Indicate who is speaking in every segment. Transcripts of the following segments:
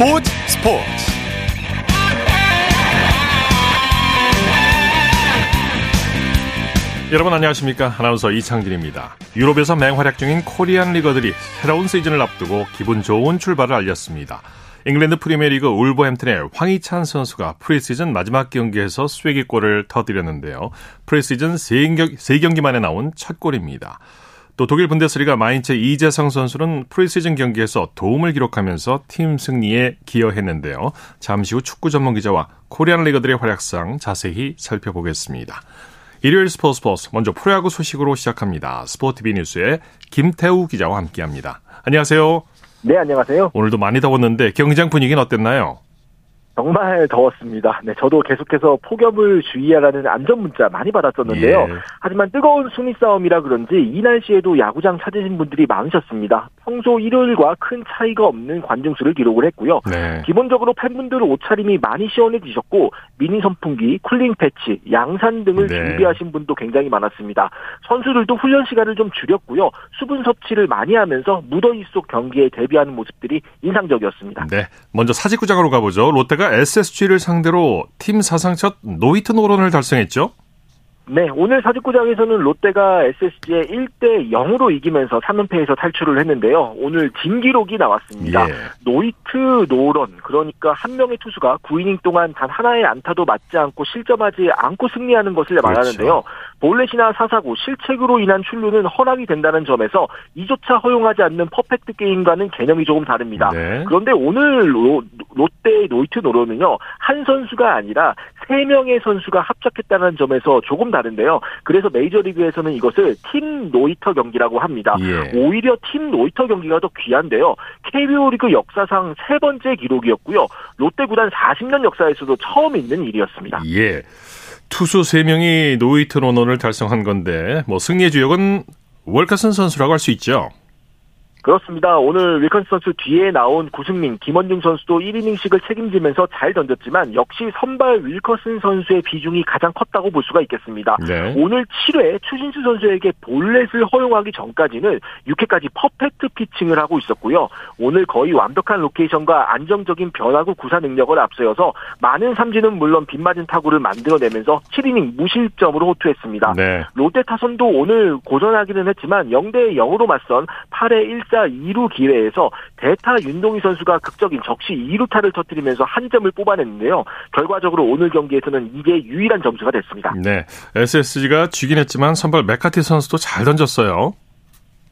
Speaker 1: 스포츠 스포츠 여러분 안녕하십니까 아나운서 이창진입니다 유럽에서 맹활약 중인 코리안 리거들이 새로운 시즌을 앞두고 기분 좋은 출발을 알렸습니다 잉글랜드 프리미어리그 울버햄튼의 황희찬 선수가 프리시즌 마지막 경기에서 쐐기골을 터뜨렸는데요. 프리시즌 3경기, 3경기 만에 나온 첫 골입니다. 또 독일 분데스리가 마인츠의 이재성 선수는 프리시즌 경기에서 도움을 기록하면서 팀 승리에 기여했는데요. 잠시 후 축구 전문 기자와 코리안 리거들의 활약상 자세히 살펴보겠습니다. 일요일 스포츠 스포츠 먼저 프로야구 소식으로 시작합니다. 스포티비 뉴스의 김태우 기자와 함께합니다. 안녕하세요.
Speaker 2: 네, 안녕하세요.
Speaker 1: 오늘도 많이 더웠는데 경기장 분위기는 어땠나요?
Speaker 2: 정말 더웠습니다. 네, 저도 계속해서 폭염을 주의하라는 안전 문자 많이 받았었는데요. 예. 하지만 뜨거운 순위 싸움이라 그런지 이 날씨에도 야구장 찾으신 분들이 많으셨습니다. 평소 일요일과 큰 차이가 없는 관중 수를 기록을 했고요. 네. 기본적으로 팬분들 옷차림이 많이 시원해지셨고 미니 선풍기, 쿨링 패치, 양산 등을 네. 준비하신 분도 굉장히 많았습니다. 선수들도 훈련 시간을 좀 줄였고요. 수분 섭취를 많이 하면서 무더위 속 경기에 대비하는 모습들이 인상적이었습니다.
Speaker 1: 네, 먼저 사직구장으로 가보죠. 롯데가 SSG를 상대로 팀 사상 첫 노히트 노런을 달성했죠.
Speaker 2: 네, 오늘 사직구장에서는 롯데가 SSG에 1대 0으로 이기면서 3연패에서 탈출을 했는데요. 오늘 진기록이 나왔습니다. 예. 노히트 노런 그러니까 한 명의 투수가 9이닝 동안 단 하나의 안타도 맞지 않고 실점하지 않고 승리하는 것을 그렇죠. 말하는데요. 볼넷이나 사사구, 실책으로 인한 출루는 허락이 된다는 점에서 이조차 허용하지 않는 퍼펙트 게임과는 개념이 조금 다릅니다. 네. 그런데 오늘 로, 롯데의 노히트 노런은요. 한 선수가 아니라 세 명의 선수가 합작했다는 점에서 조금 다른데요. 그래서 메이저리그에서는 이것을 팀 노히터 경기라고 합니다. 예. 오히려 팀 노히터 경기가 더 귀한데요. KBO 리그 역사상 세 번째 기록이었고요. 롯데 구단 40년 역사에서도 처음 있는 일이었습니다.
Speaker 1: 예. 투수 3명이 노히트 노런을 달성한 건데 뭐 승리의 주역은 윌커슨 선수라고 할 수 있죠.
Speaker 2: 그렇습니다. 오늘 윌커슨 선수 뒤에 나온 구승민, 김원중 선수도 1이닝씩을 책임지면서 잘 던졌지만 역시 선발 윌커슨 선수의 비중이 가장 컸다고 볼 수가 있겠습니다. 네. 오늘 7회 추신수 선수에게 볼넷을 허용하기 전까지는 6회까지 퍼펙트 피칭을 하고 있었고요. 오늘 거의 완벽한 로케이션과 안정적인 변화구 구사 능력을 앞세워서 많은 삼진은 물론 빗맞은 타구를 만들어내면서 7이닝 무실점으로 호투했습니다. 네. 롯데 타선도 오늘 고전하기는 했지만 0대 0으로 맞선 8회 1 1사 2루 기회에서 대타 윤동희 선수가 극적인 적시 2루타를 터뜨리면서 한 점을 뽑아냈는데요. 결과적으로 오늘 경기에서는 이게 유일한 점수가 됐습니다.
Speaker 1: 네. SSG가 지긴 했지만 선발 맥카티 선수도 잘 던졌어요.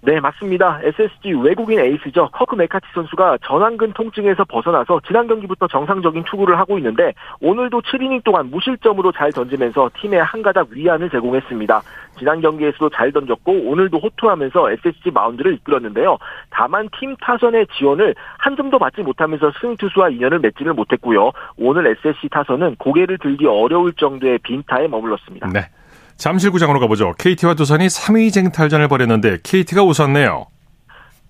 Speaker 2: 네, 맞습니다. SSG 외국인 에이스죠. 커크 맥카티 선수가 전완근 통증에서 벗어나서 지난 경기부터 정상적인 투구를 하고 있는데 오늘도 7이닝 동안 무실점으로 잘 던지면서 팀에 한 가닥 위안을 제공했습니다. 지난 경기에서도 잘 던졌고 오늘도 호투하면서 SSG 마운드를 이끌었는데요. 다만 팀 타선의 지원을 한 점도 받지 못하면서 승 투수와 인연을 맺지를 못했고요. 오늘 SSG 타선은 고개를 들기 어려울 정도의 빈타에 머물렀습니다.
Speaker 1: 네. 잠실구장으로 가보죠. KT와 두산이 3위 쟁탈전을 벌였는데 KT가 웃었네요.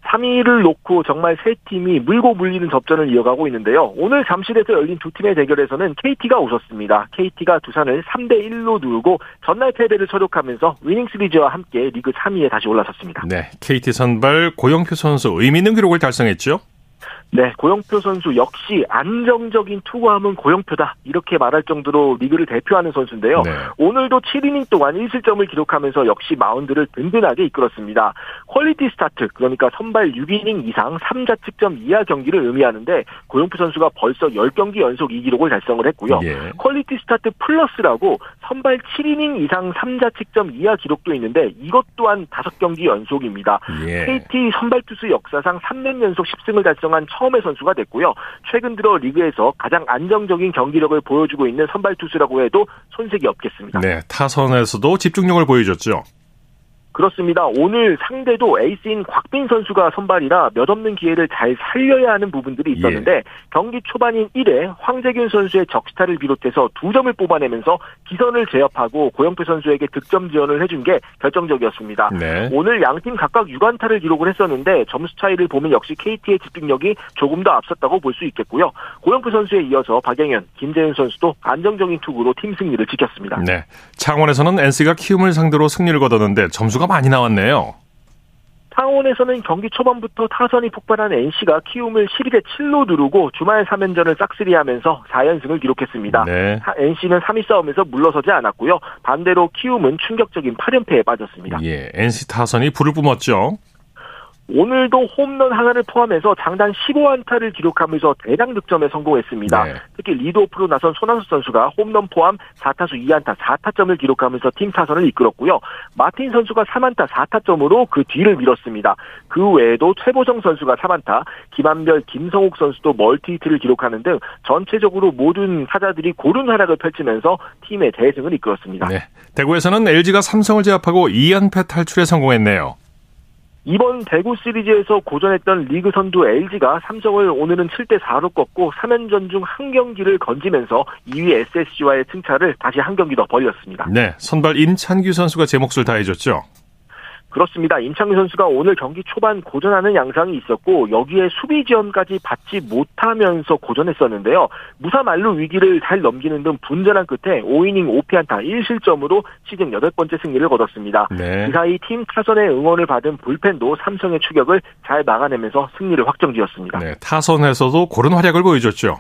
Speaker 2: 3위를 놓고 정말 세 팀이 물고 물리는 접전을 이어가고 있는데요. 오늘 잠실에서 열린 두 팀의 대결에서는 KT가 웃었습니다. KT가 두산을 3대 1로 누르고 전날 패배를 처력하면서 위닝 시리즈와 함께 리그 3위에 다시 올라섰습니다.
Speaker 1: 네, KT 선발 고영표 선수 의미 있는 기록을 달성했죠.
Speaker 2: 네, 고영표 선수 역시 안정적인 투구함은 고영표다. 이렇게 말할 정도로 리그를 대표하는 선수인데요. 네. 오늘도 7이닝 동안 1실점을 기록하면서 역시 마운드를 든든하게 이끌었습니다. 퀄리티 스타트, 그러니까 선발 6이닝 이상 3자책점 이하 경기를 의미하는데 고영표 선수가 벌써 10경기 연속 이 기록을 달성을 했고요. 예. 퀄리티 스타트 플러스라고 선발 7이닝 이상 3자책점 이하 기록도 있는데 이것 또한 5경기 연속입니다. 예. KT 선발 투수 역사상 3년 연속 10승을 달성한 처음의 선수가 됐고요. 최근 들어 리그에서 가장 안정적인 경기력을 보여주고 있는 선발 투수라고 해도 손색이 없겠습니다.
Speaker 1: 네, 타선에서도 집중력을 보여줬죠.
Speaker 2: 그렇습니다. 오늘 상대도 에이스인 곽빈 선수가 선발이라 몇 없는 기회를 잘 살려야 하는 부분들이 있었는데 예. 경기 초반인 1회 황재균 선수의 적시타를 비롯해서 두 점을 뽑아내면서 기선을 제압하고 고영표 선수에게 득점 지원을 해준 게 결정적이었습니다. 네. 오늘 양팀 각각 6안타를 기록을 했었는데 점수 차이를 보면 역시 KT의 집중력이 조금 더 앞섰다고 볼 수 있겠고요. 고영표 선수에 이어서 박영현, 김재윤 선수도 안정적인 투구로 팀 승리를 지켰습니다.
Speaker 1: 네. 창원에서는 NC가 키움을 상대로 승리를 거뒀는데 점수가 많이 나왔네요.
Speaker 2: 창원에서는 경기 초반부터 타선이 폭발한 NC가 키움을 12대 7로 누르고 주말 3연전을 싹쓸이하면서 4연승을 기록했습니다. 네. NC는 3위 싸움에서 물러서지 않았고요. 반대로 키움은 충격적인 8연패에 빠졌습니다.
Speaker 1: 예, NC 타선이 불을 뿜었죠.
Speaker 2: 오늘도 홈런 하나를 포함해서 장단 15안타를 기록하면서 대량 득점에 성공했습니다. 네. 특히 리드오프로 나선 손한수 선수가 홈런 포함 4타수 2안타 4타점을 기록하면서 팀 타선을 이끌었고요. 마틴 선수가 3안타 4타점으로 그 뒤를 밀었습니다. 그 외에도 최보성 선수가 3안타, 김한별, 김성욱 선수도 멀티히트를 기록하는 등 전체적으로 모든 타자들이 고른 활약을 펼치면서 팀의 대승을 이끌었습니다. 네.
Speaker 1: 대구에서는 LG가 삼성을 제압하고 2연패 탈출에 성공했네요.
Speaker 2: 이번 대구 시리즈에서 고전했던 리그 선두 LG가 삼성을 오늘은 7대 4로 꺾고 3연전 중 한 경기를 건지면서 2위 SSG와의 승차를 다시 한 경기 더 벌렸습니다.
Speaker 1: 네, 선발 임찬규 선수가 제 몫을 다해줬죠.
Speaker 2: 그렇습니다. 임창규 선수가 오늘 경기 초반 고전하는 양상이 있었고 여기에 수비 지원까지 받지 못하면서 고전했었는데요. 무사 만루 위기를 잘 넘기는 등 분전한 끝에 5이닝 5피안타 1실점으로 시즌 8번째 승리를 거뒀습니다. 네. 그 사이 팀 타선의 응원을 받은 불펜도 삼성의 추격을 잘 막아내면서 승리를 확정지었습니다. 네,
Speaker 1: 타선에서도 고른 활약을 보여줬죠.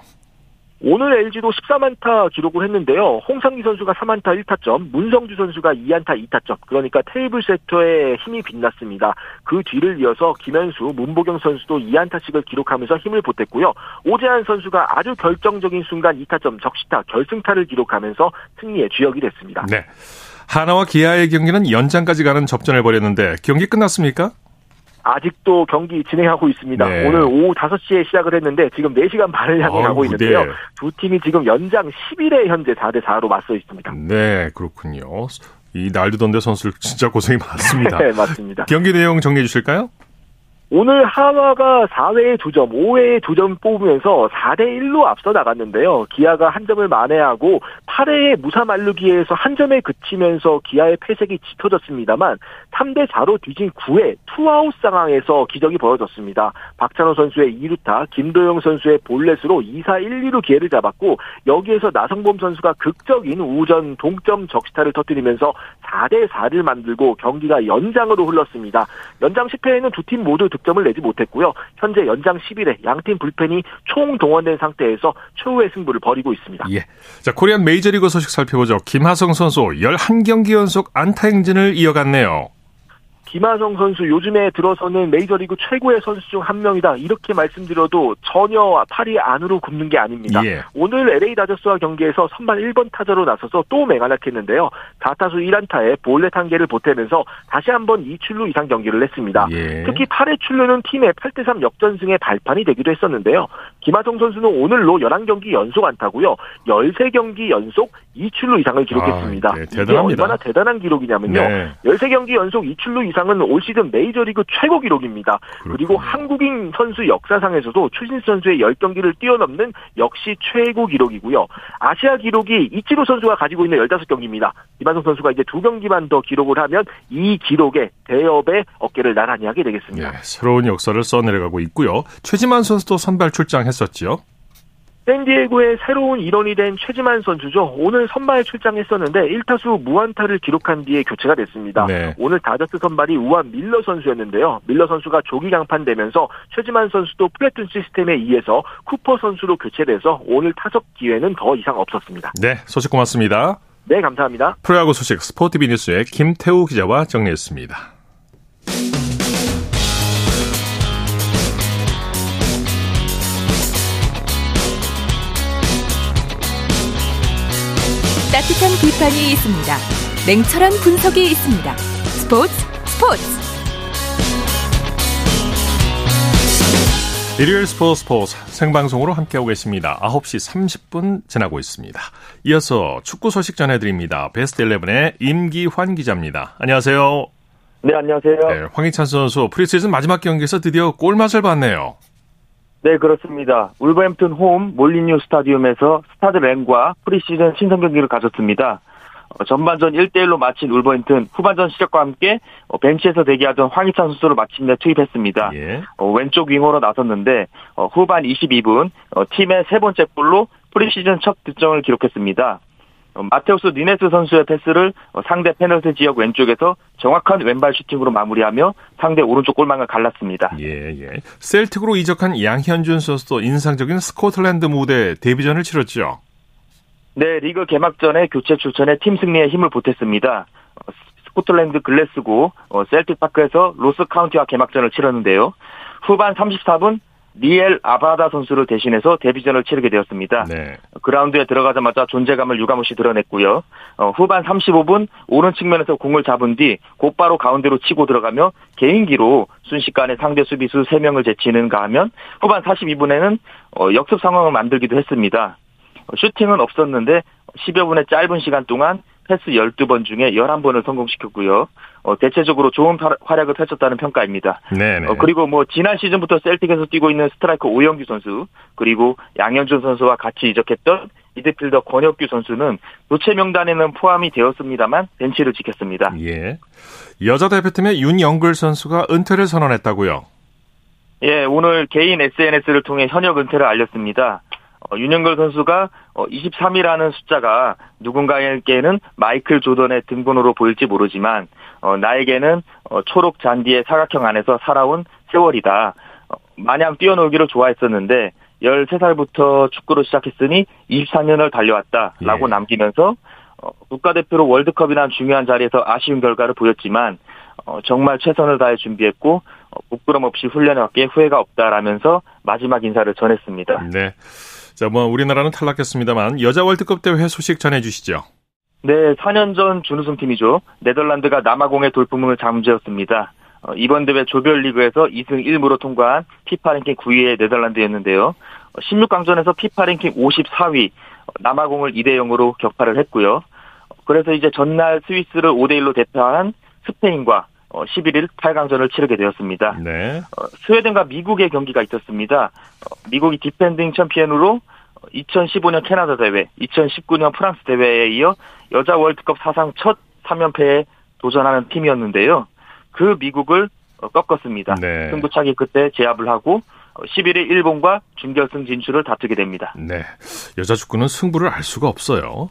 Speaker 2: 오늘 LG도 14만타 기록을 했는데요. 홍상기 선수가 3안타 1타점, 문성주 선수가 2안타 2타점. 그러니까 테이블 세터의 힘이 빛났습니다. 그 뒤를 이어서 김현수, 문보경 선수도 2안타씩을 기록하면서 힘을 보탰고요. 오재한 선수가 아주 결정적인 순간 2타점 적시타, 결승타를 기록하면서 승리의 주역이 됐습니다.
Speaker 1: 네. 하나와 기아의 경기는 연장까지 가는 접전을 벌였는데 경기 끝났습니까?
Speaker 2: 아직도 경기 진행하고 있습니다. 네. 오늘 오후 5시에 시작을 했는데 지금 4시간 반을 향해 가고 있는데요. 네. 두 팀이 지금 연장 10일에 현재 4대 4로 맞서 있습니다.
Speaker 1: 네, 그렇군요. 이 날두던데 선수들 진짜 고생이 많습니다.
Speaker 2: 네, 맞습니다.
Speaker 1: 경기 내용 정리해 주실까요?
Speaker 2: 오늘 하나가 4회에 2점, 5회에 2점 뽑으면서 4대 1로 앞서 나갔는데요. 기아가 한 점을 만회하고 8회에 무사 만루 기회에서 한 점에 그치면서 기아의 패색이 짙어졌습니다만 3대 4로 뒤진 9회 투아웃 상황에서 기적이 벌어졌습니다. 박찬호 선수의 2루타, 김도영 선수의 볼넷으로 2사 1, 2루 기회를 잡았고 여기에서 나성범 선수가 극적인 우전 동점 적시타를 터뜨리면서 4대 4를 만들고 경기가 연장으로 흘렀습니다. 연장 10회에는 두 팀 모두 득점을 내지 못했고요. 현재 연장 11회에 양팀 불펜이 총 동원된 상태에서 최후의 승부를 벌이고 있습니다.
Speaker 1: 예. 자, 코리안 메이저리그 소식 살펴보죠. 김하성 선수 11경기 연속 안타 행진을 이어갔네요.
Speaker 2: 김하성 선수 요즘에 들어서는 메이저리그 최고의 선수 중 한 명이다 이렇게 말씀드려도 전혀 팔이 안으로 굽는 게 아닙니다. 예. 오늘 LA 다저스와 경기에서 선발 1번 타자로 나서서 또 맹활약했는데요. 4타수 1안타에 볼넷 한 개를 보태면서 다시 한번 2출루 이상 경기를 했습니다. 예. 특히 8회 출루는 팀의 8대3 역전승의 발판이 되기도 했었는데요. 김하성 선수는 오늘로 11경기 연속 안타고요. 13경기 연속 2출루 이상을 기록했습니다. 아, 네, 이게 얼마나 대단한 기록이냐면요. 네. 13경기 연속 2출루 이상은 올 시즌 메이저리그 최고 기록입니다. 그렇군요. 그리고 한국인 선수 역사상에서도 추신 선수의 10경기를 뛰어넘는 역시 최고 기록이고요. 아시아 기록이 이치로 선수가 가지고 있는 15경기입니다. 이만성 선수가 이제 두 경기만 더 기록을 하면 이 기록에 대업의 어깨를 나란히 하게 되겠습니다. 네,
Speaker 1: 새로운 역사를 써내려가고 있고요. 최지만 선수도 선발 출장했었죠.
Speaker 2: 샌디에고의 새로운 일원이 된 최지만 선수죠. 오늘 선발 출장했었는데 1타수 무안타를 기록한 뒤에 교체가 됐습니다. 네. 오늘 다저스 선발이 우완 밀러 선수였는데요. 밀러 선수가 조기 강판되면서 최지만 선수도 플래툰 시스템에 의해서 쿠퍼 선수로 교체돼서 오늘 타석 기회는 더 이상 없었습니다.
Speaker 1: 네, 소식 고맙습니다.
Speaker 2: 네, 감사합니다.
Speaker 1: 프로야구 소식 스포티비 뉴스의 김태우 기자와 정리했습니다.
Speaker 3: 따뜻한 비판이 있습니다. 냉철한 분석이 있습니다. 스포츠 스포츠.
Speaker 1: 일요일 스포츠 스포츠 생방송으로 함께하고 계십니다. 9시 30분 지나고 있습니다. 이어서 축구 소식 전해드립니다. 베스트 11의 임기환 기자입니다. 안녕하세요.
Speaker 4: 네, 안녕하세요. 네,
Speaker 1: 황희찬 선수 프리시즌 마지막 경기에서 드디어 골맛을 봤네요.
Speaker 4: 네, 그렇습니다. 울버햄튼 홈 몰리뉴 스타디움에서 스타드 렌과 프리시즌 친선 경기를 가졌습니다. 어, 전반전 1대1로 마친 울버햄튼 후반전 시작과 함께 어, 벤치에서 대기하던 황희찬 선수를 마침내 투입했습니다. 예. 어, 왼쪽 윙어로 나섰는데 후반 22분 팀의 세 번째 골로 프리시즌 첫 득점을 기록했습니다. 마테우스 누네스 선수의 패스를 상대 페널티 지역 왼쪽에서 정확한 왼발 슈팅으로 마무리하며 상대 오른쪽 골망을 갈랐습니다.
Speaker 1: 예, 예. 셀틱으로 이적한 양현준 선수도 인상적인 스코틀랜드 무대 데뷔전을 치렀죠.
Speaker 4: 네, 리그 개막전에 교체 출전해 팀 승리에 힘을 보탰습니다. 스코틀랜드 글래스고 셀틱 파크에서 로스 카운티와 개막전을 치렀는데요. 후반 34분 리엘 아바다 선수를 대신해서 데뷔전을 치르게 되었습니다. 네. 그라운드에 들어가자마자 존재감을 유감없이 드러냈고요. 어, 후반 35분 오른 측면에서 공을 잡은 뒤 곧바로 가운데로 치고 들어가며 개인기로 순식간에 상대 수비수 3명을 제치는가 하면 후반 42분에는 어, 역습 상황을 만들기도 했습니다. 어, 슈팅은 없었는데 10여 분의 짧은 시간 동안 패스 12번 중에 11번을 성공시켰고요. 어, 대체적으로 좋은 활약을 펼쳤다는 평가입니다. 네 어, 그리고 뭐 지난 시즌부터 셀틱에서 뛰고 있는 스트라이커 오현규 선수 그리고 양현준 선수와 같이 이적했던 미드필더 권혁규 선수는 교체 명단에는 포함이 되었습니다만 벤치를 지켰습니다.
Speaker 1: 예. 여자 대표팀의 윤영글 선수가 은퇴를 선언했다고요?
Speaker 4: 예, 오늘 개인 SNS를 통해 현역 은퇴를 알렸습니다. 어, 윤영걸 선수가 어, 23이라는 숫자가 누군가에게는 마이클 조던의 등번호로 보일지 모르지만 어, 나에게는 어, 초록 잔디의 사각형 안에서 살아온 세월이다. 어, 마냥 뛰어놀기를 좋아했었는데 13살부터 축구를 시작했으니 24년을 달려왔다라고 예. 남기면서 어, 국가대표로 월드컵이나 중요한 자리에서 아쉬운 결과를 보였지만 어, 정말 최선을 다해 준비했고 어, 부끄럼 없이 훈련해왔기에 후회가 없다라면서 마지막 인사를 전했습니다.
Speaker 1: 네. 자, 뭐 우리나라는 탈락했습니다만 여자 월드컵 대회 소식 전해주시죠.
Speaker 4: 네, 4년 전 준우승 팀이죠. 네덜란드가 남아공의 돌풍을 잠재웠습니다. 어, 이번 대회 조별리그에서 2승 1무로 통과한 피파 랭킹 9위의 네덜란드였는데요. 16강전에서 피파 랭킹 54위 남아공을 2대 0으로 격파를 했고요. 그래서 이제 전날 스위스를 5대 1로 대파한 스페인과 11일 8강전을 치르게 되었습니다. 네. 어, 스웨덴과 미국의 경기가 있었습니다. 어, 미국이 디펜딩 챔피언으로 2015년 캐나다 대회, 2019년 프랑스 대회에 이어 여자 월드컵 사상 첫 3연패에 도전하는 팀이었는데요. 그 미국을 꺾었습니다. 네. 승부차기 끝에 제압을 하고 11일 일본과 준결승 진출을 다투게 됩니다.
Speaker 1: 네. 여자 축구는 승부를 알 수가 없어요.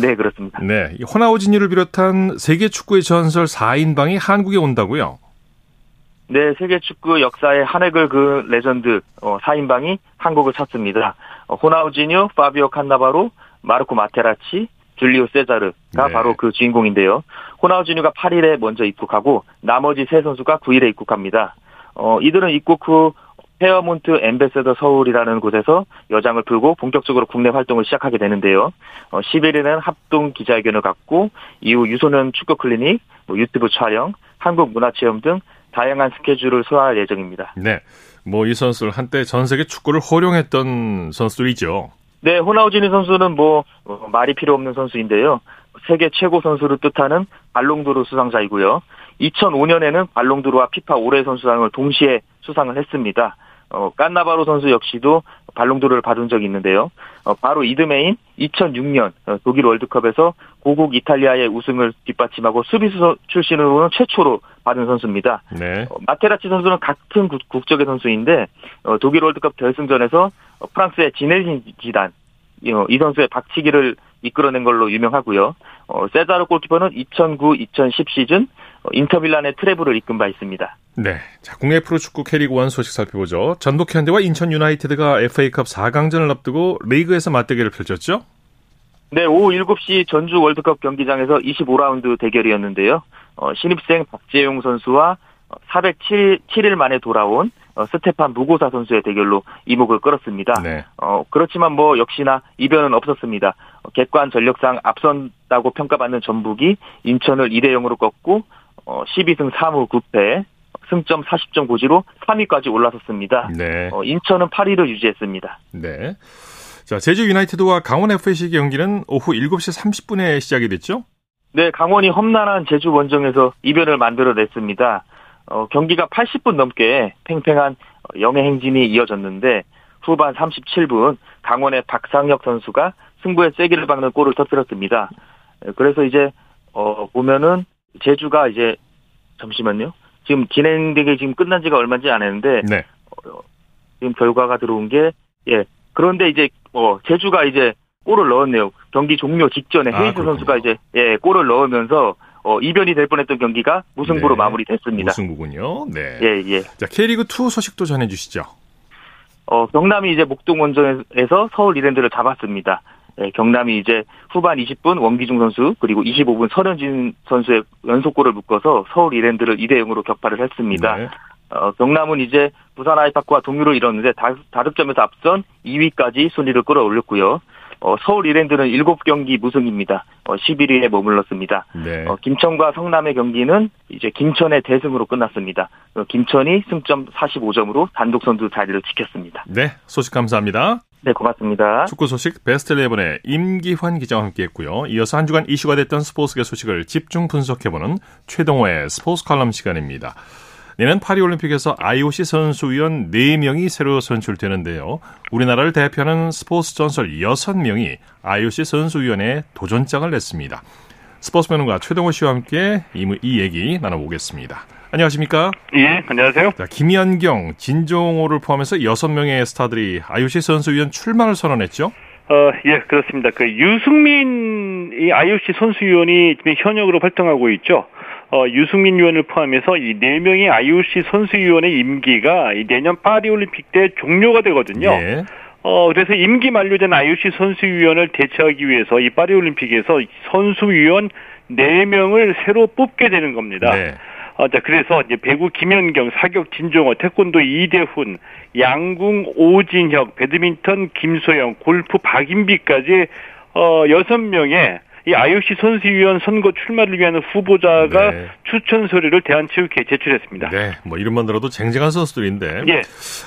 Speaker 4: 네, 그렇습니다.
Speaker 1: 네. 호나우지뉴를 비롯한 세계 축구의 전설 4인방이 한국에 온다고요?
Speaker 4: 네, 세계 축구 역사에 한 획을 그은 레전드 4인방이 어, 한국을 찾습니다. 어, 호나우지뉴, 파비오 칸나바로, 마르코 마테라치, 줄리오 세자르가 네. 바로 그 주인공인데요. 호나우지뉴가 8일에 먼저 입국하고 나머지 세 선수가 9일에 입국합니다. 어, 이들은 입국 후 페어몬트 앰배서더 서울이라는 곳에서 여장을 풀고 본격적으로 국내 활동을 시작하게 되는데요. 어, 11일에는 합동 기자회견을 갖고 이후 유소년 축구 클리닉, 뭐 유튜브 촬영, 한국 문화체험 등 다양한 스케줄을 소화할 예정입니다.
Speaker 1: 네. 뭐 이 선수들 한때 전 세계 축구를 호령했던 선수들이죠.
Speaker 4: 네, 호나우지뉴 선수는 뭐 어, 말이 필요 없는 선수인데요. 세계 최고 선수를 뜻하는 발롱도르 수상자이고요. 2005년에는 발롱도르와 피파 올해 선수상을 동시에 수상을 했습니다. 어, 깐나바로 선수 역시도 발롱도르를 받은 적이 있는데요. 어, 바로 이듬해인 2006년 어, 독일 월드컵에서 고국 이탈리아의 우승을 뒷받침하고 수비수 출신으로는 최초로 받은 선수입니다. 네. 어, 마테라치 선수는 같은 국, 적의 선수인데 어, 독일 월드컵 결승전에서 어, 프랑스의 지네진 지단 어, 이 선수의 박치기를 이끌어낸 걸로 유명하고요. 어, 세자르 골키퍼는 2009-2010 시즌 어, 인터밀란의 트래블을 이끈 바 있습니다.
Speaker 1: 네. 자, 국내 프로축구 K리그1 소식 살펴보죠. 전북 현대와 인천 유나이티드가 FA컵 4강전을 앞두고 리그에서 맞대결을 펼쳤죠?
Speaker 4: 네, 오후 7시 전주 월드컵 경기장에서 25라운드 대결이었는데요. 어, 신입생 박재용 선수와 407일 만에 돌아온 어, 스테판 무고사 선수의 대결로 이목을 끌었습니다. 네. 어, 그렇지만 뭐 역시나 이변은 없었습니다. 어, 객관 전력상 앞선다고 평가받는 전북이 인천을 2대 0으로 꺾고 어, 12승 3무 9패 승점 40점 고지로 3위까지 올라섰습니다. 네. 어, 인천은 8위를 유지했습니다.
Speaker 1: 네. 자, 제주 유나이티드와 강원 FC 경기는 오후 7시 30분에 시작이 됐죠?
Speaker 4: 네, 강원이 험난한 제주 원정에서 이변을 만들어냈습니다. 어, 경기가 80분 넘게 팽팽한 영해 행진이 이어졌는데 후반 37분 강원의 박상혁 선수가 승부의 세기를 박는 골을 터뜨렸습니다. 그래서 이제 어 보면은 제주가 이제 잠시만요. 지금 진행되게 지금 끝난 지가 얼마지 않았는데 네. 어, 지금 결과가 들어온 게 예. 그런데 이제 어 제주가 이제 골을 넣었네요. 경기 종료 직전에
Speaker 1: 아, 그렇군요.
Speaker 4: 선수가 이제 예, 골을 넣으면서 어, 이변이 될 뻔했던 경기가 무승부로
Speaker 1: 네.
Speaker 4: 마무리됐습니다.
Speaker 1: 무승부군요. 네.
Speaker 4: 예, 예.
Speaker 1: 자, K리그 2 소식도 전해 주시죠.
Speaker 4: 어, 경남이 이제 목동 원정에서 서울 이랜드를 잡았습니다. 예, 경남이 이제 후반 20분 원기중 선수 그리고 25분 설현진 선수의 연속골을 묶어서 서울 이랜드를 2대 0으로 격파를 했습니다.
Speaker 1: 네.
Speaker 4: 어, 경남은 이제 부산 아이파크와 동률을 이뤘는데 다, 다득점에서 앞선 2위까지 순위를 끌어올렸고요. 어, 서울 이랜드는 7경기 무승입니다. 어, 11위에 머물렀습니다.
Speaker 1: 네.
Speaker 4: 어, 김천과 성남의 경기는 이제 김천의 대승으로 끝났습니다. 어, 김천이 승점 45점으로 단독 선두 자리를 지켰습니다.
Speaker 1: 네, 소식 감사합니다.
Speaker 4: 네, 고맙습니다.
Speaker 1: 축구 소식 베스트 11의 임기환 기자와 함께했고요. 이어서 한 주간 이슈가 됐던 스포츠계 소식을 집중 분석해보는 최동호의 스포츠 칼럼 시간입니다. 내년 파리올림픽에서 IOC 선수위원 4명이 새로 선출되는데요. 우리나라를 대표하는 스포츠 전설 6명이 IOC 선수위원회에 도전장을 냈습니다. 스포츠 평론가 최동호 씨와 함께 이, 이 얘기 나눠보겠습니다. 안녕하십니까?
Speaker 5: 예, 안녕하세요.
Speaker 1: 자, 김연경, 진종호를 포함해서 6명의 스타들이 IOC 선수위원 출마를 선언했죠.
Speaker 5: 어, 예, 그렇습니다. 그 유승민 이 IOC 선수위원이 지금 현역으로 활동하고 있죠. 어, 유승민 위원을 포함해서 이 네 명의 IOC 선수위원의 임기가 이 내년 파리 올림픽 때 종료가 되거든요.
Speaker 1: 예.
Speaker 5: 어, 그래서 임기 만료된 IOC 선수위원을 대체하기 위해서 이 파리올림픽에서 선수위원 4명을 새로 뽑게 되는 겁니다.
Speaker 1: 네.
Speaker 5: 어, 자, 그래서 이제 배구 김연경, 사격 진종호, 태권도 이대훈, 양궁 오진혁, 배드민턴 김소영, 골프 박인비까지 어, 6명의 이 IOC 선수위원 선거 출마를 위한 후보자가
Speaker 1: 네.
Speaker 5: 추천 서류를 대한체육회에 제출했습니다.
Speaker 1: 네, 뭐 이름만 들어도 쟁쟁한 선수들인데
Speaker 5: 예.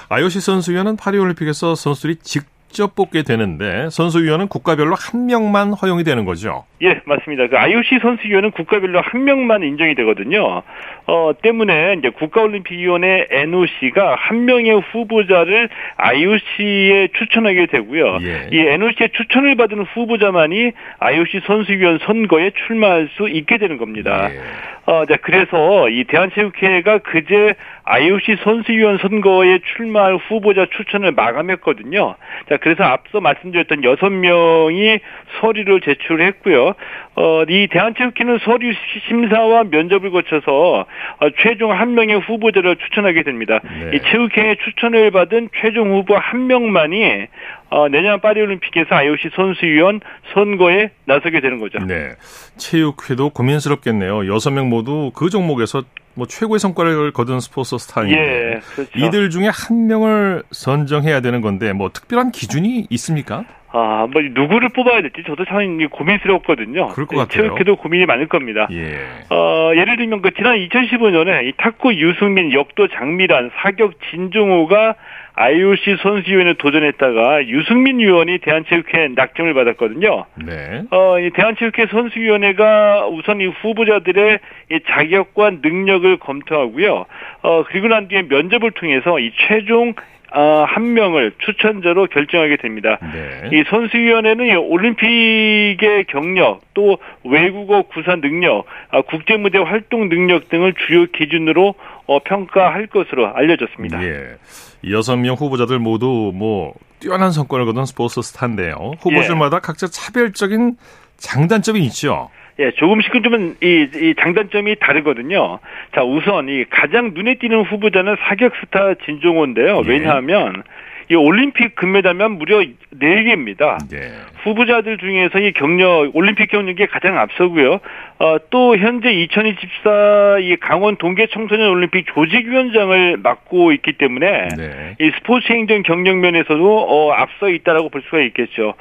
Speaker 1: IOC 선수위원은 파리올림픽에서 선수들이 직 접 뽑게 되는데 선수위원은 국가별로 한 명만 허용이 되는 거죠.
Speaker 5: 예, 맞습니다. 그 IOC 선수위원은 국가별로 한 명만 인정이 되거든요. 어, 때문에 이제 국가올림픽위원회 NOC가 한 명의 후보자를 IOC에 추천하게 되고요.
Speaker 1: 예.
Speaker 5: 이 NOC의 추천을 받은 후보자만이 IOC 선수위원 선거에 출마할 수 있게 되는 겁니다.
Speaker 1: 예.
Speaker 5: 어, 자, 그래서 이 대한체육회가 그제 IOC 선수위원 선거에 출마할 후보자 추천을 마감했거든요. 자, 그래서 앞서 말씀드렸던 여섯 명이 서류를 제출했고요. 어, 이 대한체육회는 서류 시- 심사와 면접을 거쳐서 어, 최종 한 명의 후보자를 추천하게 됩니다.
Speaker 1: 네.
Speaker 5: 이 체육회의 추천을 받은 최종 후보 한 명만이 어, 내년 파리올림픽에서 IOC 선수위원 선거에 나서게 되는 거죠.
Speaker 1: 네. 체육회도 고민스럽겠네요. 여섯 명 모두 그 종목에서 뭐 최고의 성과를 거둔 스포츠 스타인데
Speaker 5: 예, 그렇죠.
Speaker 1: 이들 중에 한 명을 선정해야 되는 건데 뭐 특별한 기준이 있습니까?
Speaker 5: 아, 뭐 누구를 뽑아야 될지 저도 참 고민스럽거든요.
Speaker 1: 그럴 것 같아요.
Speaker 5: 체육회도 고민이 많을 겁니다.
Speaker 1: 예.
Speaker 5: 어, 예를 들면 그 지난 2015년에 이 탁구 유승민, 역도 장미란, 사격 진종호가 IOC 선수위원에 도전했다가 유승민 위원이 대한체육회 낙점을 받았거든요.
Speaker 1: 네.
Speaker 5: 어, 이 대한체육회 선수위원회가 우선 이 후보자들의 이 자격과 능력을 검토하고요. 어, 그리고 난 뒤에 면접을 통해서 이 최종 어, 한 명을 추천자로 결정하게 됩니다.
Speaker 1: 네.
Speaker 5: 이 선수위원회는 이 올림픽의 경력, 또 외국어 구사 능력, 아, 국제무대 활동 능력 등을 주요 기준으로 어, 평가할 것으로 알려졌습니다.
Speaker 1: 예. 이 여섯 명 후보자들 모두 뭐 뛰어난 성과를 거둔 스포츠 스타인데요. 후보들마다 각자 차별적인 장단점이 있죠.
Speaker 5: 예, 조금씩은 좀 이, 이 장단점이 다르거든요. 자, 우선 이 가장 눈에 띄는 후보자는 사격 스타 진종호인데요.
Speaker 1: 예.
Speaker 5: 왜냐하면 이 올림픽 금메달만 무려 4개입니다.
Speaker 1: 예.
Speaker 5: 후보자들 중에서 이 경력, 올림픽 경력이 가장 앞서고요. 어, 또 현재 2024 이 강원 동계 청소년 올림픽 조직위원장을 맡고 있기 때문에
Speaker 1: 네.
Speaker 5: 이 스포츠 행정 경력 면에서도 어, 앞서 있다라고 볼 수가 있겠죠.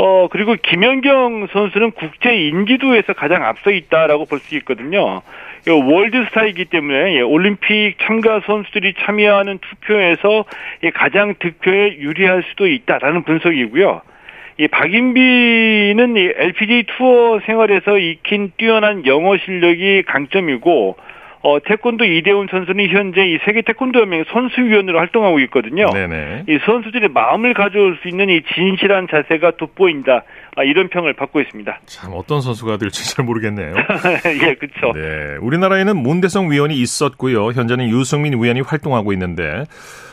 Speaker 5: 어, 그리고 김연경 선수는 국제 인지도에서 가장 앞서 있다라고 볼 수 있거든요. 이 월드스타이기 때문에 예, 올림픽 참가 선수들이 참여하는 투표에서 이 가장 득표에 유리할 수도 있다라는 분석이고요. 이 박인비는 이 LPG 투어 생활에서 익힌 뛰어난 영어 실력이 강점이고 어, 태권도 이대훈 선수는 현재 이 세계 태권도 연맹 선수위원으로 활동하고 있거든요.
Speaker 1: 네네.
Speaker 5: 이 선수들의 마음을 가져올 수 있는 이 진실한 자세가 돋보인다. 아, 이런 평을 받고 있습니다.
Speaker 1: 참 어떤 선수가 될지 잘 모르겠네요.
Speaker 5: 예, 그렇죠.
Speaker 1: 네, 우리나라에는 문대성 위원이 있었고요. 현재는 유승민 위원이 활동하고 있는데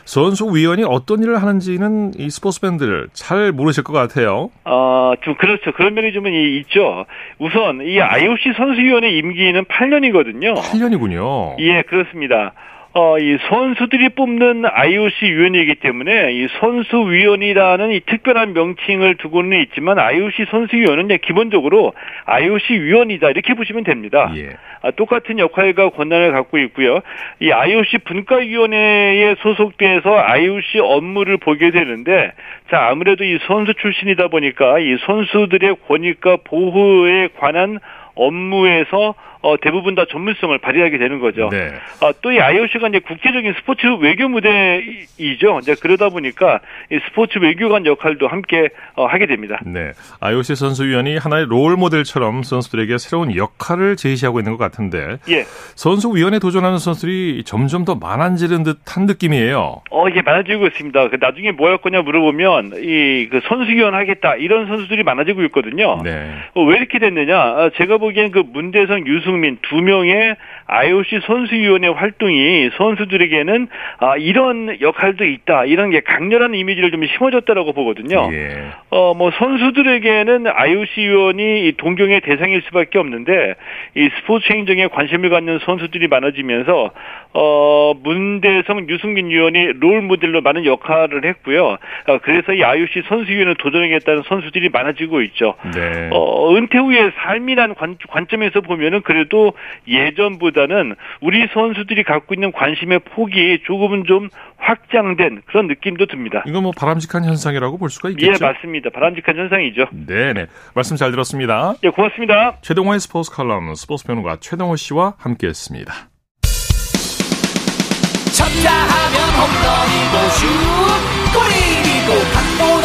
Speaker 1: 선수 위원이 어떤 일을 하는지는 이 스포츠 팬들 잘 모르실 것 같아요.
Speaker 5: 어, 좀 그렇죠. 그런 면이 좀 있죠. 우선 이 IOC 선수위원회 임기는 8년이거든요.
Speaker 1: 8년이군요.
Speaker 5: 예, 그렇습니다. 어, 이 선수들이 뽑는 IOC 위원이기 때문에 이 선수위원이라는 이 특별한 명칭을 두고는 있지만 IOC 선수위원은 기본적으로 IOC 위원이다 이렇게 보시면 됩니다. 예. 아, 똑같은 역할과 권한을 갖고 있고요. 이 IOC 분과위원회에 소속돼서 IOC 업무를 보게 되는데 자 아무래도 이 선수 출신이다 보니까 이 선수들의 권익과 보호에 관한 업무에서 어, 대부분 다 전문성을 발휘하게 되는 거죠. 네. 어, 또이 IOC가 이제 국제적인 스포츠 외교 무대이죠. 이제 그러다 보니까 이 스포츠 외교관 역할도 함께 어, 하게 됩니다.
Speaker 1: 네. IOC 선수위원이 하나의 롤 모델처럼 선수들에게 새로운 역할을 제시하고 있는 것 같은데. 예. 선수위원에 도전하는 선수들이 점점 더 많아지는 듯한 느낌이에요.
Speaker 5: 어, 이게 많아지고 있습니다. 그 나중에 뭐 할 거냐 물어보면 이 그 선수위원 하겠다 이런 선수들이 많아지고 있거든요. 네. 어, 왜 이렇게 됐느냐? 아, 제가 보기엔 그 문대성 유승 손흥민 두 명의 IOC 선수위원회 활동이 선수들에게는 아, 이런 역할도 있다. 이런 게 강렬한 이미지를 좀 심어줬다라고 보거든요. 예. 어, 뭐 선수들에게는 IOC 위원이 동경의 대상일 수밖에 없는데 이 스포츠 행정에 관심을 갖는 선수들이 많아지면서 어, 문대성, 유승민 위원이 롤 모델로 많은 역할을 했고요. 어, 그래서 이 IOC 선수위원을 도전하겠다는 선수들이 많아지고 있죠. 네. 어, 은퇴 후의 삶이란 관, 관점에서 보면은 그래도 예전보다는 우리 선수들이 갖고 있는 관심의 폭이 조금은 좀 확장된 그런 느낌도 듭니다.
Speaker 1: 이거 뭐 바람직한 현상이라고 볼 수가 있겠죠?
Speaker 5: 예, 맞습니다. 바람직한 현상이죠.
Speaker 1: 네 네. 말씀 잘 들었습니다.
Speaker 5: 예, 고맙습니다.
Speaker 1: 최동호의 스포츠 칼럼 스포츠 평론가 최동호 씨와 함께했습니다. 쳤다 하면 홈런이고 슛 골이고 각본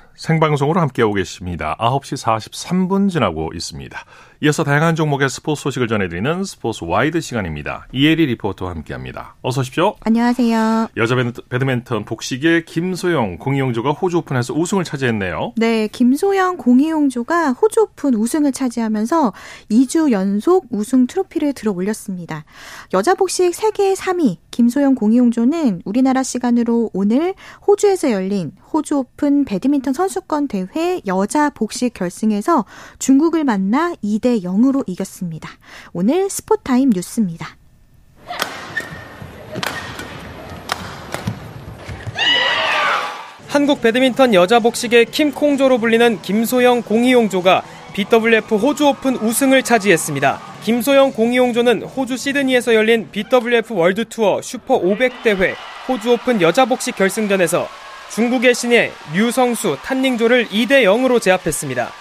Speaker 1: 생방송으로 함께하고 계십니다. 9시 43분 지나고 있습니다. 이어서 다양한 종목의 스포츠 소식을 전해드리는 스포츠 와이드 시간입니다. 이혜리 리포터와 함께합니다. 어서 오십시오.
Speaker 6: 안녕하세요.
Speaker 1: 여자 배드민턴 복식의 김소영, 공희용 조가 호주 오픈에서 우승을 차지했네요.
Speaker 6: 네, 김소영, 공희용 조가 호주 오픈 우승을 차지하면서 2주 연속 우승 트로피를 들어 올렸습니다. 여자 복식 세계 3위 김소영, 공희용 조는 우리나라 시간으로 오늘 호주에서 열린 호주 오픈 배드민턴 선수권 대회 여자 복식 결승에서 중국을 만나 2대 2대 0으로 이겼습니다. 오늘 스포타임 뉴스입니다.
Speaker 7: 한국 배드민턴 여자 복식의 킴콩조로 불리는 김소영 공희용조가 BWF 호주 오픈 우승을 차지했습니다. 김소영 공희용조는 호주 시드니에서 열린 BWF 월드 투어 슈퍼 500 대회 호주 오픈 여자 복식 결승전에서 중국의 신예 류성수 탄닝조를 2대 0으로 제압했습니다.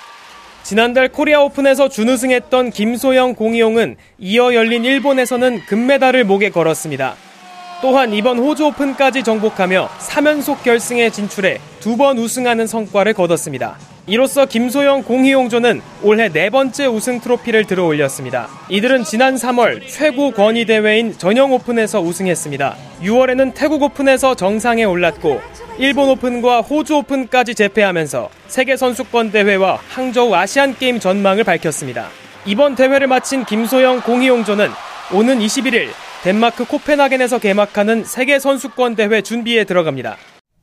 Speaker 7: 지난달 코리아 오픈에서 준우승했던 김소영 공이용은 이어 열린 일본에서는 금메달을 목에 걸었습니다. 또한 이번 호주 오픈까지 정복하며 3연속 결승에 진출해 두 번 우승하는 성과를 거뒀습니다. 이로써 김소영 공희용조는 올해 네 번째 우승 트로피를 들어 올렸습니다. 이들은 지난 3월 최고 권위 대회인 전형 오픈에서 우승했습니다. 6월에는 태국 오픈에서 정상에 올랐고 일본 오픈과 호주 오픈까지 재패하면서 세계 선수권 대회와 항저우 아시안 게임 전망을 밝혔습니다. 이번 대회를 마친 김소영 공희용조는 오는 21일 덴마크 코펜하겐에서 개막하는 세계 선수권 대회 준비에 들어갑니다.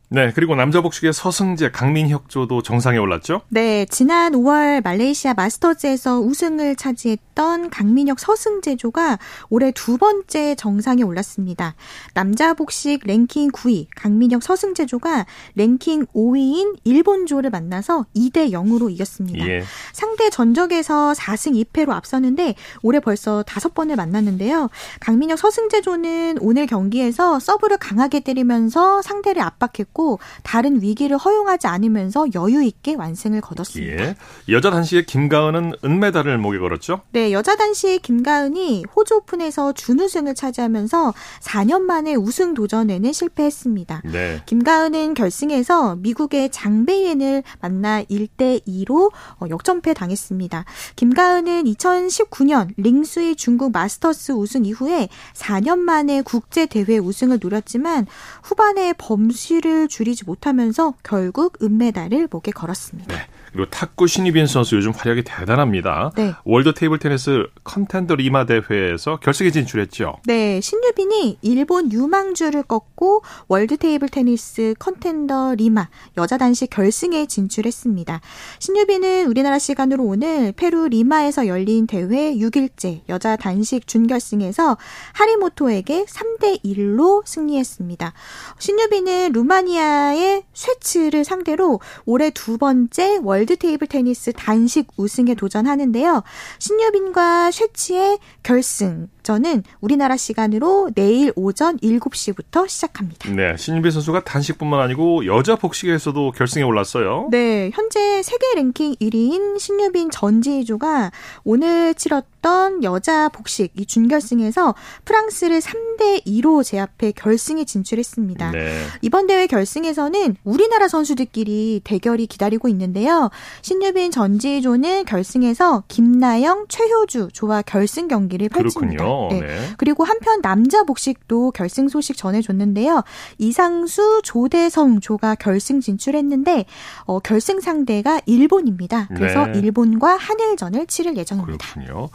Speaker 1: 네, 그리고 남자 복식의 서승재, 강민혁조도 정상에 올랐죠?
Speaker 6: 네, 지난 5월 말레이시아 마스터즈에서 우승을 차지했던 강민혁 서승재조가 올해 두 번째 정상에 올랐습니다. 남자 복식 랭킹 9위 강민혁 서승재조가 랭킹 5위인 일본조를 만나서 2대 0으로 이겼습니다. 예. 상대 전적에서 4승 2패로 앞서는데 올해 벌써 다섯 번을 만났는데요. 강민혁 서승재조는 오늘 경기에서 서브를 강하게 때리면서 상대를 압박했고 했고 다른 위기를 허용하지 않으면서 여유 있게 완승을 거뒀습니다.
Speaker 1: 예. 여자 단식의 김가은은 은메달을 목에 걸었죠?
Speaker 6: 네, 여자 단식 김가은이 호주 오픈에서 준우승을 차지하면서 4년 만에 우승 도전에는 실패했습니다. 네. 김가은은 결승에서 미국의 장베이엔을 만나 1대 2로 어, 역전패 당했습니다. 김가은은 2019년 링수의 중국 마스터스 우승 이후에 4년 만에 국제 대회 우승을 노렸지만 후반에 범실을 줄이지 못하면서 결국 은메달을 목에 걸었습니다. 네.
Speaker 1: 그리고 탁구 신유빈 선수 요즘 활약이 대단합니다. 네. 월드 테이블 테니스 컨텐더 리마 대회에서 결승에 진출했죠.
Speaker 6: 네, 신유빈이 일본 유망주를 꺾고 월드 테이블 테니스 컨텐더 리마 여자 단식 결승에 진출했습니다. 신유빈은 우리나라 시간으로 오늘 페루 리마에서 열린 대회 6일째 여자 단식 준결승에서 하리모토에게 3대 1로 승리했습니다. 신유빈은 루마니아의 쇠츠를 상대로 올해 두 번째 월 월드 테이블 테니스 단식 우승에 도전하는데요. 신유빈과 쇠츠의 결승전은 우리나라 시간으로 내일 오전 7시부터 시작합니다.
Speaker 1: 네, 신유빈 선수가 단식뿐만 아니고 여자 복식에서도 결승에 올랐어요.
Speaker 6: 네, 현재 세계 랭킹 1위인 신유빈 전지희조가 오늘 치렀던 여자 복식 이 준결승에서 프랑스를 3대 2로 제압해 결승에 진출했습니다. 네. 이번 대회 결승에서는 우리나라 선수들끼리 대결이 기다리고 있는데요. 신유빈 전지조는 결승에서 김나영, 최효주 조와 결승 경기를 펼칩니다. 네. 네. 그리고 한편 남자 복식도 결승 소식 전해줬는데요. 이상수, 조대성 조가 결승 진출했는데 어, 결승 상대가 일본입니다. 그래서 네. 일본과 한일전을 치를 예정입니다.
Speaker 1: 그렇군요.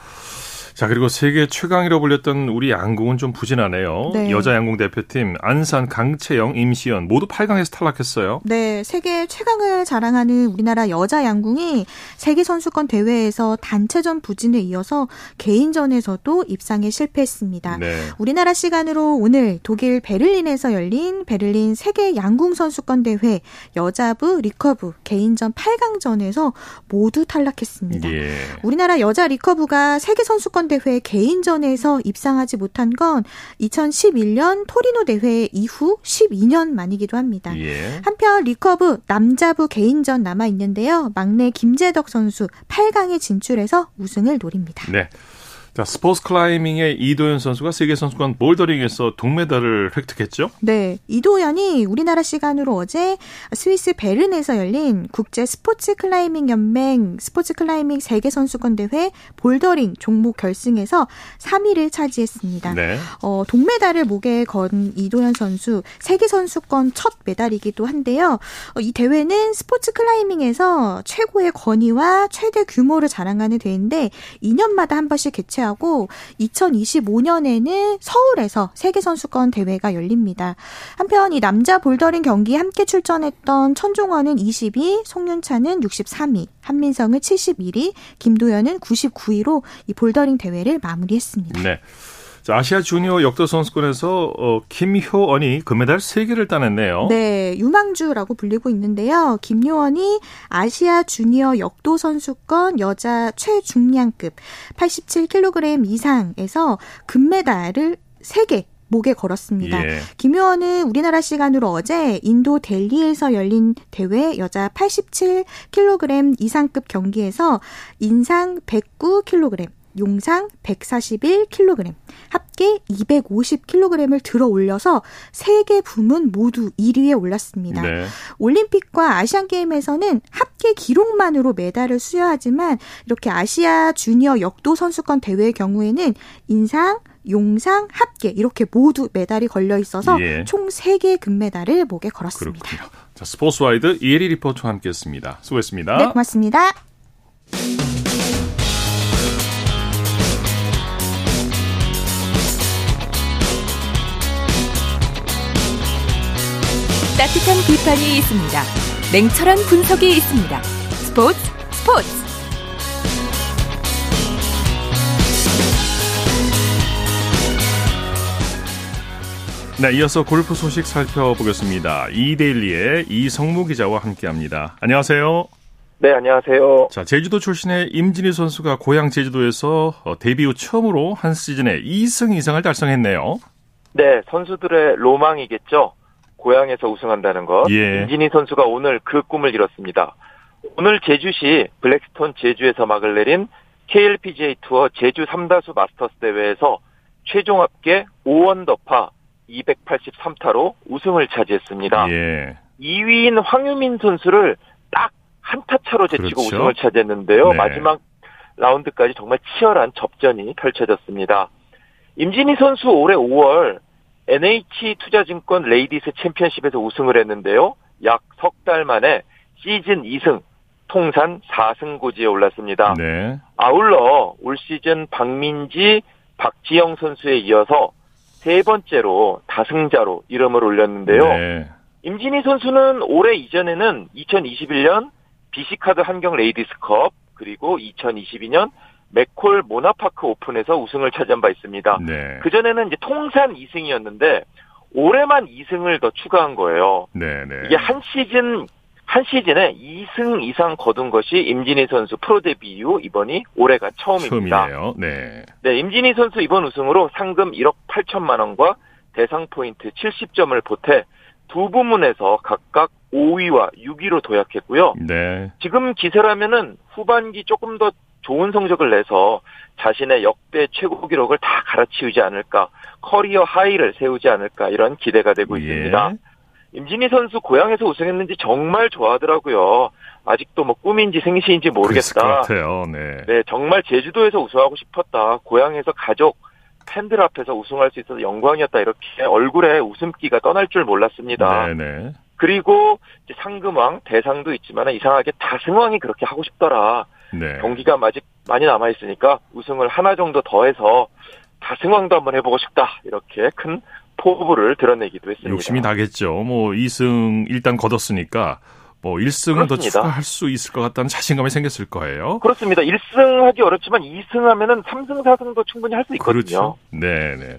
Speaker 1: 자, 그리고 세계 최강이라고 불렸던 우리 양궁은 좀 부진하네요. 네. 여자 양궁 대표팀 안산, 강채영, 임시현 모두 8강에서 탈락했어요.
Speaker 6: 네, 세계 최강을 자랑하는 우리나라 여자 양궁이 세계 선수권 대회에서 단체전 부진에 이어서 개인전에서도 입상에 실패했습니다. 네. 우리나라 시간으로 오늘 독일 베를린에서 열린 베를린 세계 양궁 선수권 대회 여자부 리커브 개인전 8강전에서 모두 탈락했습니다. 예. 우리나라 여자 리커브가 세계 선수권 선수권 대회 개인전에서 입상하지 못한 건 2011년 토리노 대회 이후 12년 만이기도 합니다. 예. 한편 리커브 남자부 개인전 남아 있는데요. 막내 김제덕 선수 8강에 진출해서 우승을 노립니다.
Speaker 1: 네. 자, 스포츠 클라이밍의 이도현 선수가 세계 선수권 볼더링에서 동메달을 획득했죠?
Speaker 6: 네. 이도현이 우리나라 시간으로 어제 스위스 베른에서 열린 국제 스포츠 클라이밍 연맹 스포츠 클라이밍 세계 선수권 대회 볼더링 종목 결승에서 3위를 차지했습니다. 네. 어, 동메달을 목에 건 이도현 선수 세계 선수권 첫 메달이기도 한데요. 어, 이 대회는 스포츠 클라이밍에서 최고의 권위와 최대 규모를 자랑하는 대회인데 2년마다 한 번씩 개최 개최하고 2025년에는 서울에서 세계선수권 대회가 열립니다. 한편 이 남자 볼더링 경기 함께 출전했던 천종원은 22, 송윤찬은 63위, 한민성은 71위, 김도현은 99위로 이 볼더링 대회를 마무리했습니다. 네.
Speaker 1: 자, 아시아 주니어 역도 선수권에서 어, 김효원이 금메달 3개를 따냈네요.
Speaker 6: 네, 유망주라고 불리고 있는데요. 김효원이 아시아 주니어 역도 선수권 여자 최중량급 87kg 이상에서 금메달을 3개 목에 걸었습니다. 예. 김효원은 우리나라 시간으로 어제 인도 델리에서 열린 대회 여자 87kg 이상급 경기에서 인상 109kg, 용상 141kg, 합계 250kg을 들어 올려서 세계 부문 모두 1위에 올랐습니다. 네. 올림픽과 아시안 게임에서는 합계 기록만으로 메달을 수여하지만 이렇게 아시아 주니어 역도 선수권 대회의 경우에는 인상 용상 합계 이렇게 모두 메달이 걸려 있어서 예. 총 3개 금메달을 목에 걸었습니다.
Speaker 1: 그렇군요. 자, 스포츠와이드 이혜리 리포터와 함께했습니다. 수고했습니다.
Speaker 6: 네, 고맙습니다.
Speaker 3: 따뜻한 비판이 있습니다. 냉철한 분석이 있습니다. 스포츠 스포츠
Speaker 1: 네, 이어서 골프 소식 살펴보겠습니다. 이데일리의 이성무 기자와 함께합니다. 안녕하세요.
Speaker 8: 네, 안녕하세요.
Speaker 1: 자, 제주도 출신의 임진희 선수가 고향 제주도에서 어, 데뷔 후 처음으로 한 시즌에 2승 이상을 달성했네요.
Speaker 8: 네, 선수들의 로망이겠죠. 고향에서 우승한다는 것.
Speaker 1: 예.
Speaker 8: 임진희 선수가 오늘 그 꿈을 이뤘습니다. 오늘 제주시 블랙스톤 제주에서 막을 내린 KLPGA 투어 제주 3다수 마스터스 대회에서 최종 합계 5원 더파 283타로 우승을 차지했습니다.
Speaker 1: 예.
Speaker 8: 2위인 황유민 선수를 딱 한 타 차로 제치고
Speaker 1: 그렇죠.
Speaker 8: 우승을 차지했는데요.
Speaker 1: 네.
Speaker 8: 마지막 라운드까지 정말 치열한 접전이 펼쳐졌습니다. 임진희 선수 올해 5월 NH 투자증권 레이디스 챔피언십에서 우승을 했는데요. 약 석 달 만에 시즌 2승, 통산 4승 고지에 올랐습니다.
Speaker 1: 네.
Speaker 8: 아울러 올 시즌 박민지, 박지영 선수에 이어서 세 번째로 다승자로 이름을 올렸는데요.
Speaker 1: 네.
Speaker 8: 임진희 선수는 올해 이전에는 2021년 BC카드 한경 레이디스컵 그리고 2022년 맥콜 모나파크 오픈에서 우승을 차지한 바 있습니다.
Speaker 1: 네.
Speaker 8: 그 전에는 이제 통산 2승이었는데 올해만 2승을 더 추가한 거예요.
Speaker 1: 네. 네.
Speaker 8: 이게 한 시즌 한 시즌에 2승 이상 거둔 것이 임진희 선수 프로 데뷔 이후 이번이 올해가 처음입니다.
Speaker 1: 처음이네요. 네.
Speaker 8: 네, 임진희 선수 이번 우승으로 상금 1억 8천만 원과 대상 포인트 70점을 보태 두 부문에서 각각 5위와 6위로 도약했고요.
Speaker 1: 네.
Speaker 8: 지금 기세라면은 후반기 조금 더 좋은 성적을 내서 자신의 역대 최고 기록을 다 갈아치우지 않을까, 커리어 하이를 세우지 않을까 이런 기대가 되고 있습니다.
Speaker 1: 예.
Speaker 8: 임진희 선수 고향에서 우승했는지 정말 좋아하더라고요. 아직도 뭐 꿈인지 생시인지 모르겠다.
Speaker 1: 네.
Speaker 8: 네, 정말 제주도에서 우승하고 싶었다. 고향에서 가족, 팬들 앞에서 우승할 수 있어서 영광이었다. 이렇게 얼굴에 웃음기가 떠날 줄 몰랐습니다.
Speaker 1: 네. 네.
Speaker 8: 그리고 상금왕, 대상도 있지만 이상하게 다승왕이 그렇게 하고 싶더라.
Speaker 1: 네.
Speaker 8: 경기가 아직 많이 남아 있으니까 우승을 하나 정도 더해서 다승왕도 한번 해보고 싶다. 이렇게 큰 포부를 드러내기도 했습니다.
Speaker 1: 욕심이 나겠죠. 뭐 2승 일단 거뒀으니까 뭐 1승은 더
Speaker 8: 그렇습니다.
Speaker 1: 추가할 수 있을 것 같다는 자신감이 생겼을 거예요.
Speaker 8: 그렇습니다. 1승 하기 어렵지만 2승 하면은 3승, 4승도 충분히 할 수 있거든요.
Speaker 1: 그렇죠. 네, 네.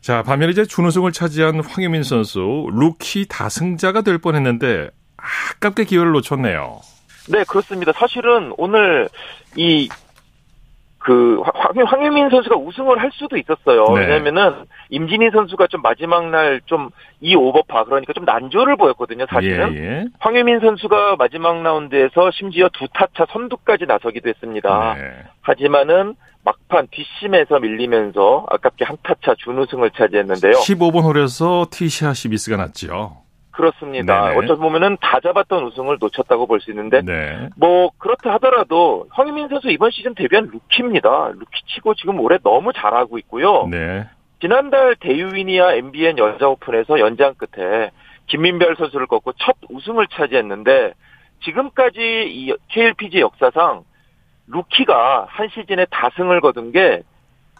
Speaker 1: 자, 반면에 이제 준우승을 차지한 황유민 선수 루키 다승자가 될 뻔했는데 아깝게 기회를 놓쳤네요.
Speaker 8: 네, 그렇습니다. 사실은 오늘 이, 그, 황, 황유민 선수가 우승을 할 수도 있었어요.
Speaker 1: 네.
Speaker 8: 왜냐면은, 임진희 선수가 좀 마지막 날 좀 이 오버파, 그러니까 좀 난조를 보였거든요, 사실은.
Speaker 1: 예, 예.
Speaker 8: 황유민 선수가 마지막 라운드에서 심지어 두 타차 선두까지 나서기도 했습니다.
Speaker 1: 네.
Speaker 8: 하지만은 막판 뒷심에서 밀리면서 아깝게 한 타차 준우승을 차지했는데요.
Speaker 1: 15번 홀에서 티샷이 미스가 났죠.
Speaker 8: 그렇습니다.
Speaker 1: 네네.
Speaker 8: 어쩌 보면은 다 잡았던 우승을 놓쳤다고 볼 수 있는데
Speaker 1: 네.
Speaker 8: 뭐 그렇다 하더라도 황유민 선수 이번 시즌 데뷔한 루키입니다. 루키치고 지금 올해 너무 잘하고 있고요.
Speaker 1: 네.
Speaker 8: 지난달 대유위니아 MBN 여자 오픈에서 연장 끝에 김민별 선수를 꺾고 첫 우승을 차지했는데 지금까지 이 KLPG 역사상 루키가 한 시즌에 다승을 거둔 게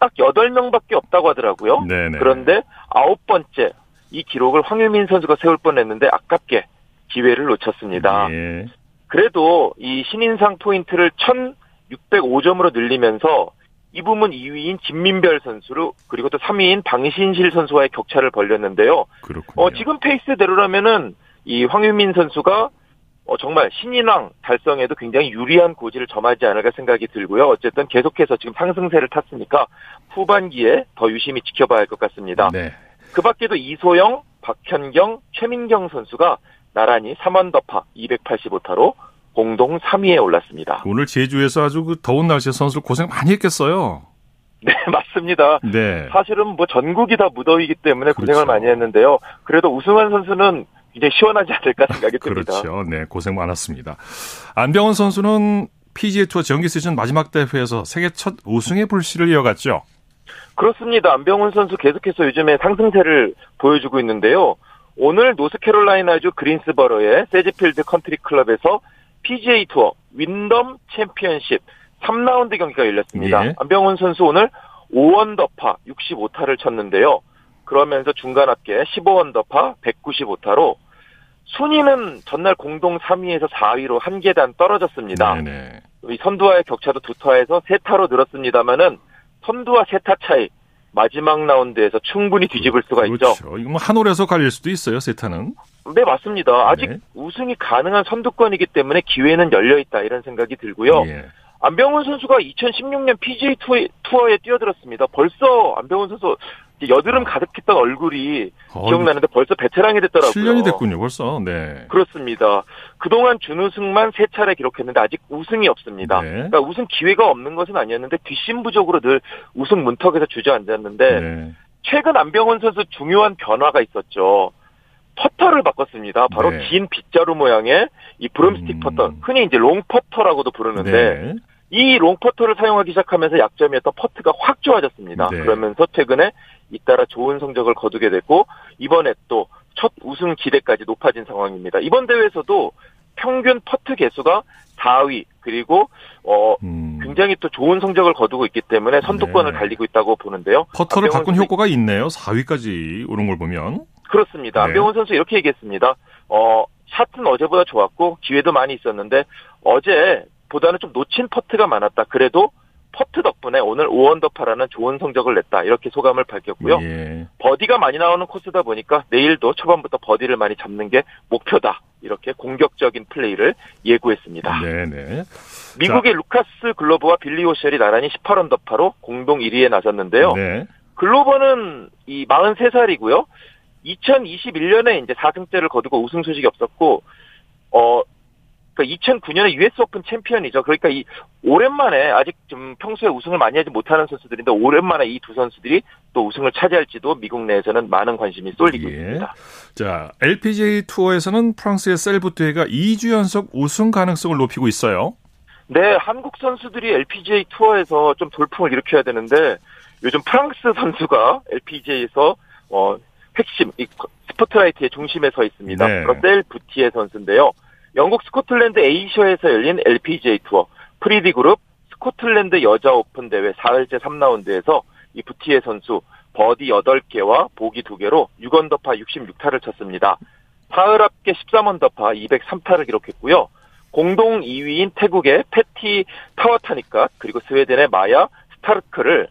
Speaker 8: 딱 8명밖에 없다고 하더라고요.
Speaker 1: 네네.
Speaker 8: 그런데 아홉 번째 이 기록을 황유민 선수가 세울 뻔했는데 아깝게 기회를 놓쳤습니다.
Speaker 1: 예.
Speaker 8: 그래도 이 신인상 포인트를 1,605점으로 늘리면서 이 부문 2위인 김민별 선수로 그리고 또 3위인 방신실 선수와의 격차를 벌렸는데요.
Speaker 1: 그렇군요.
Speaker 8: 어, 지금 페이스대로라면은 이 황유민 선수가 어, 정말 신인왕 달성에도 굉장히 유리한 고지를 점하지 않을까 생각이 들고요. 어쨌든 계속해서 지금 상승세를 탔으니까 후반기에 더 유심히 지켜봐야 할 것 같습니다.
Speaker 1: 네.
Speaker 8: 그 밖에도 이소영, 박현경, 최민경 선수가 나란히 3원 더파 285타로 공동 3위에 올랐습니다.
Speaker 1: 오늘 제주에서 아주 그 더운 날씨에 선수들 고생 많이 했겠어요.
Speaker 8: 네, 맞습니다.
Speaker 1: 네.
Speaker 8: 사실은 뭐 전국이 다 무더위이기 때문에 고생을
Speaker 1: 그렇죠.
Speaker 8: 많이 했는데요. 그래도 우승한 선수는 굉장히 시원하지 않을까 생각이 듭니다.
Speaker 1: 그렇죠. 네, 고생 많았습니다. 안병원 선수는 PGA 투어 정기 시즌 마지막 대회에서 생애 첫 우승의 불씨를 이어갔죠.
Speaker 8: 그렇습니다. 안병훈 선수 계속해서 요즘에 상승세를 보여주고 있는데요. 오늘 노스캐롤라이나주 그린스버러의 세지필드 컨트리 클럽에서 PGA 투어 윈덤 챔피언십 3라운드 경기가 열렸습니다.
Speaker 1: 예.
Speaker 8: 안병훈 선수 오늘 5언더파 65타를 쳤는데요. 그러면서 중간 합계 15언더파 195타로 순위는 전날 공동 3위에서 4위로 한 계단 떨어졌습니다.
Speaker 1: 네네.
Speaker 8: 이 선두와의 격차도 두 타에서 세 타로 늘었습니다만은 선두와 세타 차이 마지막 라운드에서 충분히 뒤집을 수가 있죠.
Speaker 1: 그렇죠. 이거 뭐 한 홀에서 갈릴 수도 있어요, 세타는.
Speaker 8: 네 맞습니다. 아직
Speaker 1: 네.
Speaker 8: 우승이 가능한 선두권이기 때문에 기회는 열려 있다 이런 생각이 들고요.
Speaker 1: 예.
Speaker 8: 안병훈 선수가 2016년 PGA 투어, 투어에 뛰어들었습니다. 벌써 안병훈 선수 여드름 가득했던 얼굴이 어, 기억나는데 벌써 베테랑이 됐더라고요.
Speaker 1: 7년이 됐군요, 벌써. 네.
Speaker 8: 그렇습니다. 그동안 준우승만 3차례 기록했는데 아직 우승이 없습니다. 네. 그러니까 우승 기회가 없는 것은 아니었는데 뒷심 부족으로 늘 우승 문턱에서 주저앉았는데 네. 최근 안병훈 선수 중요한 변화가 있었죠. 퍼터를 바꿨습니다. 바로 네. 긴 빗자루 모양의 이 broomstick 음... 퍼터, 흔히 이제 롱 퍼터라고도 부르는데 네. 이 롱퍼터를 사용하기 시작하면서 약점이었던 퍼트가 확 좋아졌습니다. 네. 그러면서 최근에 잇따라 좋은 성적을 거두게 됐고 이번에 또 첫 우승 기대까지 높아진 상황입니다. 이번 대회에서도 평균 퍼트 개수가 4위 그리고 어 음. 굉장히 또 좋은 성적을 거두고 있기 때문에 선두권을 네. 달리고 있다고 보는데요.
Speaker 1: 퍼터를 바꾼 효과가 있네요. 4위까지 오른 걸 보면.
Speaker 8: 그렇습니다. 네. 안병훈 선수 이렇게 얘기했습니다. 어 샷은 어제보다 좋았고 기회도 많이 있었는데 어제 보다는 좀 놓친 퍼트가 많았다. 그래도 퍼트 덕분에 오늘 5언더파라는 좋은 성적을 냈다. 이렇게 소감을 밝혔고요. 예. 버디가 많이 나오는 코스다 보니까 내일도 초반부터 버디를 많이 잡는 게 목표다. 이렇게 공격적인 플레이를 예고했습니다. 네네. 미국의 자. 루카스 글로버와 빌리 호셸이 나란히 18언더파로 공동 1위에 나섰는데요. 네. 글로버는 이 43살이고요. 2021년에 이제 4승째를 거두고 우승 소식이 없었고 어 그러니까 2009년에 US 오픈 챔피언이죠. 그러니까 이 오랜만에 아직 좀 평소에 우승을 많이 하지 못하는 선수들인데 오랜만에 이 두 선수들이 또 우승을 차지할지도 미국 내에서는 많은 관심이 쏠리고 예. 있습니다.
Speaker 1: 자, LPGA 투어에서는 프랑스의 셀린 부티에가 2주 연속 우승 가능성을 높이고 있어요.
Speaker 8: 네, 한국 선수들이 LPGA 투어에서 좀 돌풍을 일으켜야 되는데 요즘 프랑스 선수가 LPGA에서 어 핵심 이 스포트라이트의 중심에 서 있습니다. 네. 셀린 부티에 선수인데요. 영국 스코틀랜드 에어셔에서 열린 LPGA 투어 프리드 그룹 스코틀랜드 여자 오픈 대회 4일째 3라운드에서 이 부티에 선수 버디 8개와 보기 2개로 6언더파 66타를 쳤습니다. 사흘 합계 13언더파 203타를 기록했고요. 공동 2위인 태국의 패티 타와타나낏 그리고 스웨덴의 마야 스타르크를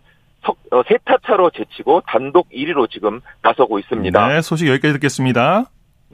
Speaker 8: 어, 세타 차로 제치고 단독 1위로 지금 나서고 있습니다.
Speaker 1: 네, 소식 여기까지 듣겠습니다.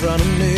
Speaker 1: front of me